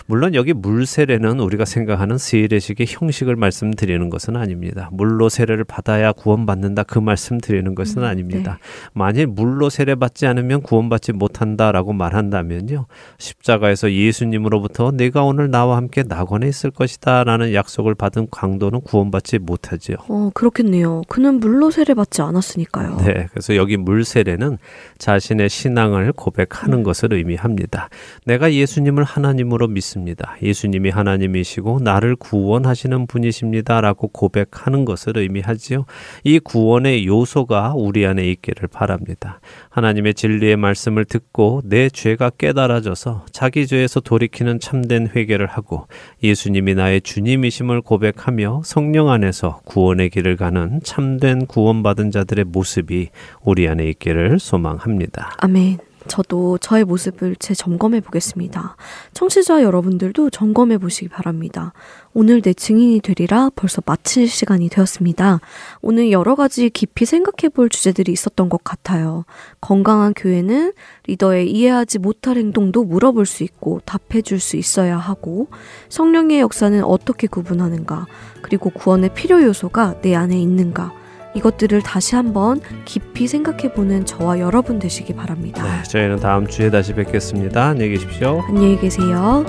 물론 여기 물세례는 우리가 생각하는 세례식의 형식을 말씀드리는 것은 아닙니다. 물로 세례를 받아야 구원받는다 그 말씀 드리는 것은 음, 아닙니다. 만일 물로 세례 받지 않으면 구원받지 못한다라고 말한다면요. 십자가에서 예수님으로부터 내가 오늘 나와 함께 낙원에 있을 것이다 라는 약속을 받은 강도는 구원받지 못하지요. 어, 그렇겠네요. 그는 물로 세례 받지 않았으니까요. 네, 그래서 여기 물세 례는 자신의 신앙을 고백하는 것을 의미합니다. 내가 예수님을 하나님으로 믿습니다. 예수님이 하나님이시고 나를 구원하시는 분이십니다라고 고백하는 것을 의미하지요. 이 구원의 요소가 우리 안에 있기를 바랍니다. 하나님의 진리의 말씀을 듣고 내 죄가 깨달아져서 자기 죄에서 돌이키는 참된 회개를 하고 예수님이 나의 주님이심을 고백하며 성령 안에서 구원의 길을 가는 참된 구원받은 자들의 모습이 우리 안에 있기 를 소망합니다. 아멘. 저도 저의 모습을 재점검해 보겠습니다. 청취자 여러분들도 점검해 보시기 바랍니다. 오늘 내 증인이 되리라 벌써 마칠 시간이 되었습니다. 오늘 여러 가지 깊이 생각해 볼 주제들이 있었던 것 같아요. 건강한 교회는 리더의 이해하지 못할 행동도 물어볼 수 있고 답해 줄 수 있어야 하고 성령의 역사는 어떻게 구분하는가 그리고 구원의 필요 요소가 내 안에 있는가 이것들을 다시 한번 깊이 생각해 보는 저와 여러분 되시기 바랍니다. 네, 저희는 다음 주에 다시 뵙겠습니다. 안녕히 계십시오. 안녕히 계세요.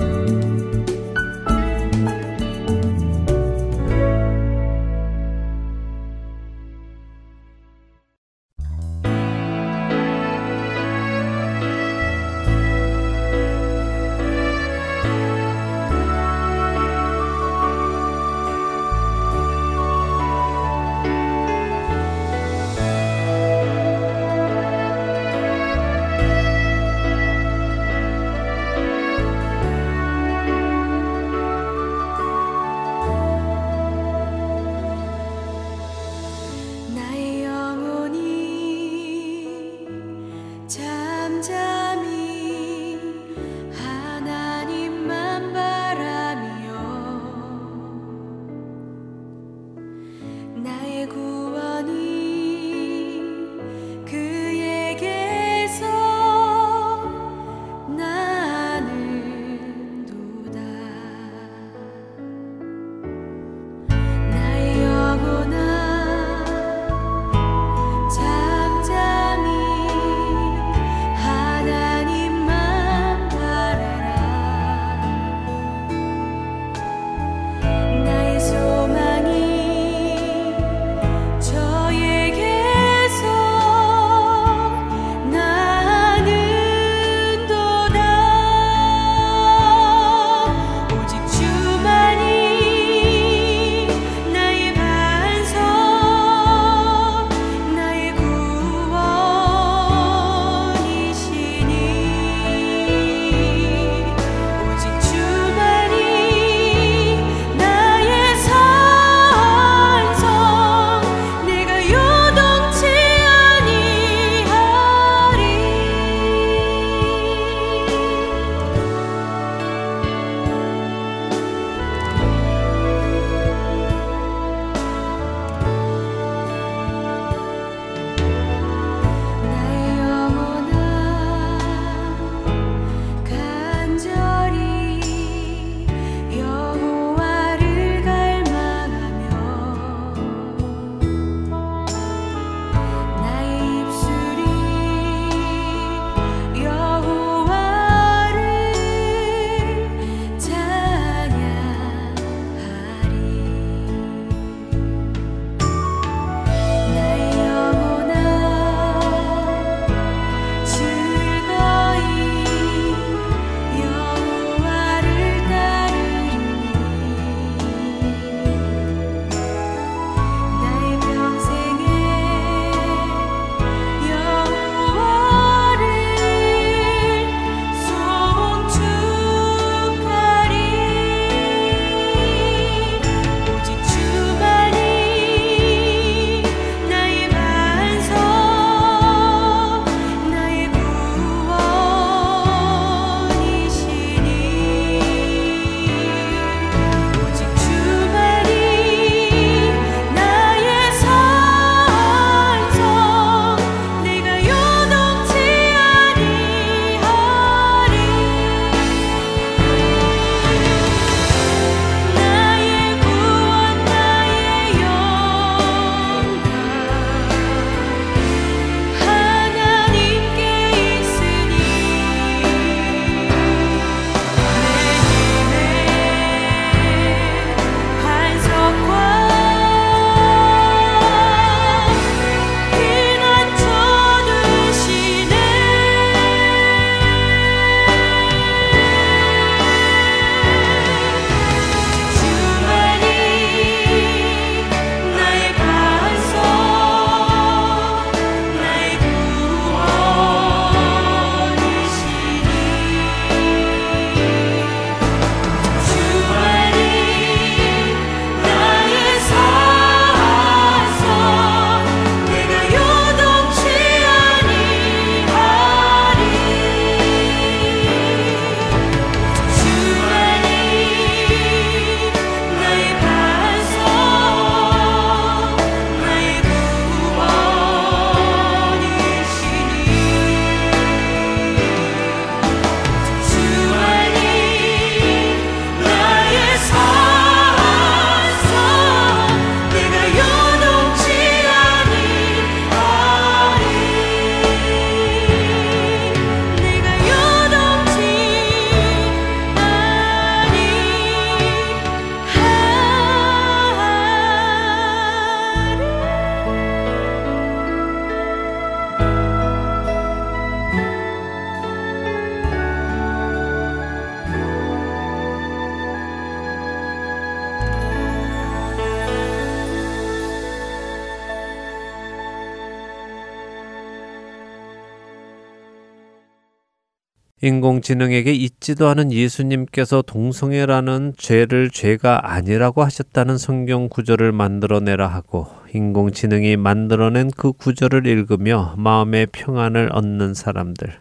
인공지능에게 있지도 않은 예수님께서 동성애라는 죄를 죄가 아니라고 하셨다는 성경 구절을 만들어내라 하고 인공지능이 만들어낸 그 구절을 읽으며 마음의 평안을 얻는 사람들.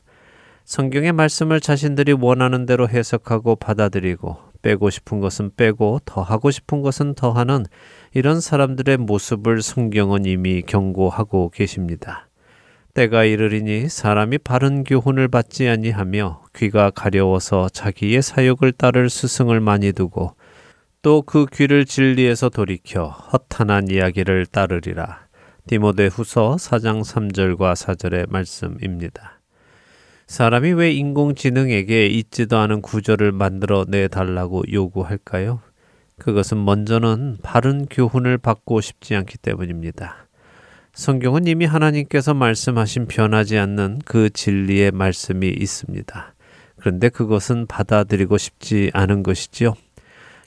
성경의 말씀을 자신들이 원하는 대로 해석하고 받아들이고 빼고 싶은 것은 빼고 더하고 싶은 것은 더하는 이런 사람들의 모습을 성경은 이미 경고하고 계십니다. 때가 이르리니 사람이 바른 교훈을 받지 아니하며 귀가 가려워서 자기의 사욕을 따를 스승을 많이 두고 또 그 귀를 진리에서 돌이켜 허탄한 이야기를 따르리라. 디모데 후서 4장 3절과 4절의 말씀입니다. 사람이 왜 인공지능에게 있지도 않은 구절을 만들어 내달라고 요구할까요? 그것은 먼저는 바른 교훈을 받고 싶지 않기 때문입니다. 성경은 이미 하나님께서 말씀하신 변하지 않는 그 진리의 말씀이 있습니다. 그런데 그것은 받아들이고 싶지 않은 것이지요.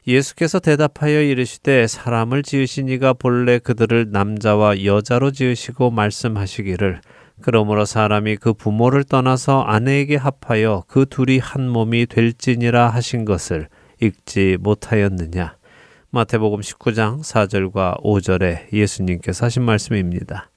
예수께서 대답하여 이르시되 사람을 지으신 이가 본래 그들을 남자와 여자로 지으시고 말씀하시기를 그러므로 사람이 그 부모를 떠나서 아내에게 합하여 그 둘이 한 몸이 될지니라 하신 것을 읽지 못하였느냐. 마태복음 19장 4절과 5절에 예수님께서 하신 말씀입니다.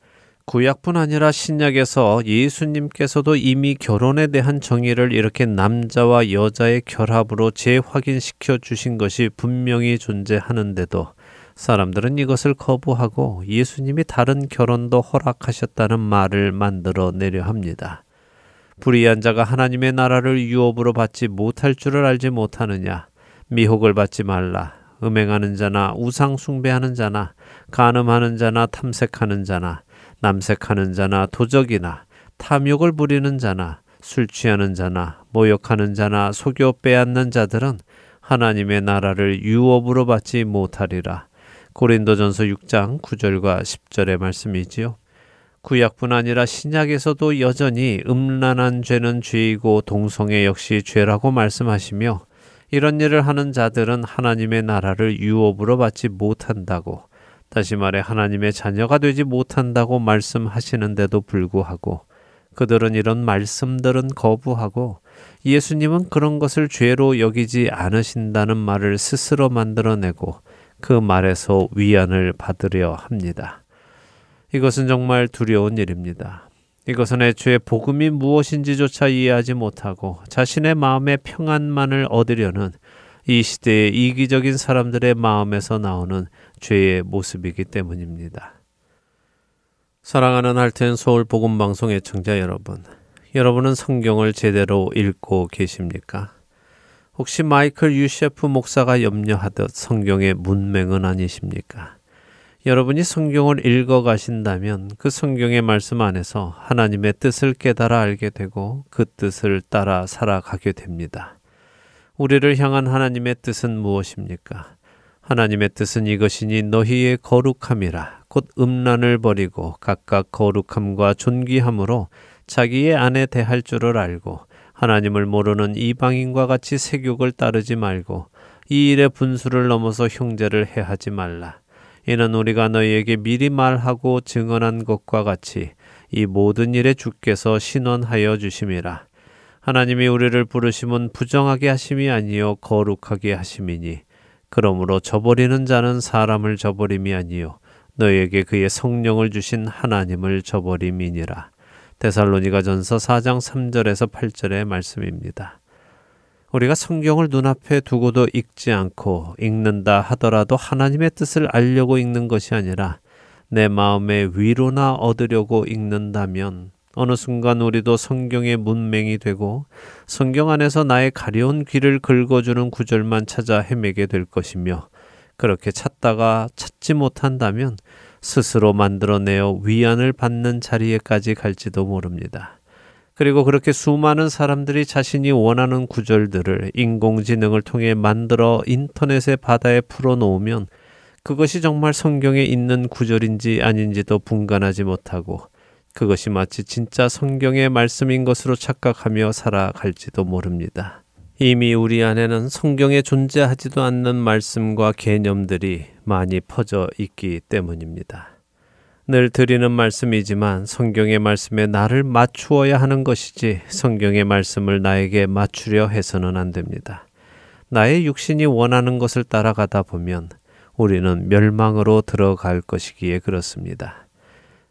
구약뿐 아니라 신약에서 예수님께서도 이미 결혼에 대한 정의를 이렇게 남자와 여자의 결합으로 재확인시켜 주신 것이 분명히 존재하는데도 사람들은 이것을 거부하고 예수님이 다른 결혼도 허락하셨다는 말을 만들어 내려 합니다. 불의한 자가 하나님의 나라를 유업으로 받지 못할 줄을 알지 못하느냐? 미혹을 받지 말라. 음행하는 자나 우상 숭배하는 자나 간음하는 자나 탐색하는 자나 남색하는 자나 도적이나 탐욕을 부리는 자나 술 취하는 자나 모욕하는 자나 속여 빼앗는 자들은 하나님의 나라를 유업으로 받지 못하리라. 고린도전서 6장 9절과 10절의 말씀이지요. 구약뿐 아니라 신약에서도 여전히 음란한 죄는 죄이고 동성애 역시 죄라고 말씀하시며 이런 일을 하는 자들은 하나님의 나라를 유업으로 받지 못한다고 다시 말해 하나님의 자녀가 되지 못한다고 말씀하시는데도 불구하고 그들은 이런 말씀들은 거부하고 예수님은 그런 것을 죄로 여기지 않으신다는 말을 스스로 만들어내고 그 말에서 위안을 받으려 합니다. 이것은 정말 두려운 일입니다. 이것은 애초에 복음이 무엇인지조차 이해하지 못하고 자신의 마음의 평안만을 얻으려는 이 시대의 이기적인 사람들의 마음에서 나오는 죄의 모습이기 때문입니다. 사랑하는 할텐 서울 복음 방송 애청자 여러분, 여러분은 성경을 제대로 읽고 계십니까? 혹시 마이클 유셰프 목사가 염려하듯 성경의 문맹은 아니십니까? 여러분이 성경을 읽어 가신다면 그 성경의 말씀 안에서 하나님의 뜻을 깨달아 알게 되고 그 뜻을 따라 살아가게 됩니다. 우리를 향한 하나님의 뜻은 무엇입니까? 하나님의 뜻은 이것이니 너희의 거룩함이라 곧 음란을 버리고 각각 거룩함과 존귀함으로 자기의 아내 대할 줄을 알고 하나님을 모르는 이방인과 같이 세욕을 따르지 말고 이 일의 분수를 넘어서 형제를 해하지 말라. 이는 우리가 너희에게 미리 말하고 증언한 것과 같이 이 모든 일에 주께서 신원하여 주심이라. 하나님이 우리를 부르심은 부정하게 하심이 아니요 거룩하게 하심이니 그러므로 저버리는 자는 사람을 저버림이 아니요 너희에게 그의 성령을 주신 하나님을 저버림이니라. 데살로니가 전서 4장 3절에서 8절의 말씀입니다. 우리가 성경을 눈앞에 두고도 읽지 않고 읽는다 하더라도 하나님의 뜻을 알려고 읽는 것이 아니라 내 마음의 위로나 얻으려고 읽는다면 어느 순간 우리도 성경의 문맹이 되고 성경 안에서 나의 가려운 귀를 긁어주는 구절만 찾아 헤매게 될 것이며 그렇게 찾다가 찾지 못한다면 스스로 만들어내어 위안을 받는 자리에까지 갈지도 모릅니다. 그리고 그렇게 수많은 사람들이 자신이 원하는 구절들을 인공지능을 통해 만들어 인터넷의 바다에 풀어놓으면 그것이 정말 성경에 있는 구절인지 아닌지도 분간하지 못하고 그것이 마치 진짜 성경의 말씀인 것으로 착각하며 살아갈지도 모릅니다. 이미 우리 안에는 성경에 존재하지도 않는 말씀과 개념들이 많이 퍼져 있기 때문입니다. 늘 드리는 말씀이지만 성경의 말씀에 나를 맞추어야 하는 것이지 성경의 말씀을 나에게 맞추려 해서는 안 됩니다. 나의 육신이 원하는 것을 따라가다 보면 우리는 멸망으로 들어갈 것이기에 그렇습니다.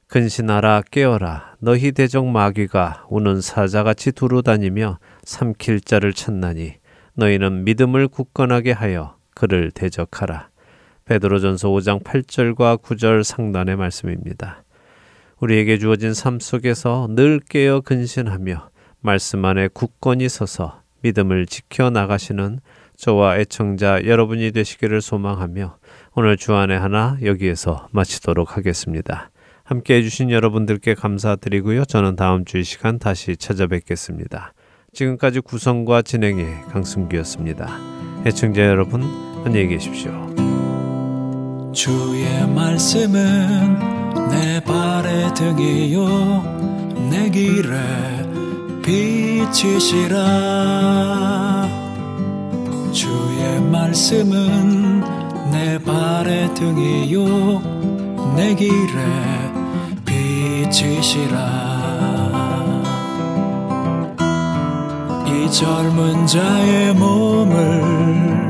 근신하라 깨어라 너희 대적 마귀가 우는 사자같이 두루다니며 삼킬 자를 찾나니 너희는 믿음을 굳건하게 하여 그를 대적하라. 베드로전서 5장 8절과 9절 상단의 말씀입니다. 우리에게 주어진 삶 속에서 늘 깨어 근신하며 말씀 안에 굳건히 서서 믿음을 지켜 나가시는 저와 애청자 여러분이 되시기를 소망하며 오늘 주안의 하나 여기에서 마치도록 하겠습니다. 함께 해주신 여러분들께 감사드리고요. 저는 다음 주 이 시간 다시 찾아뵙겠습니다. 지금까지 구성과 진행의 강승규였습니다. 애청자 여러분, 안녕히 계십시오. 주의 말씀은 내 발의 등이요 내 길에 빛이시라. 주의 말씀은 내 발의 등이요 내 길에 빛이시라. 이 젊은 자의 몸을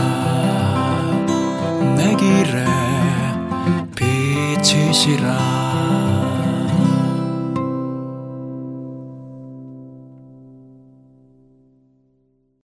Shiraz.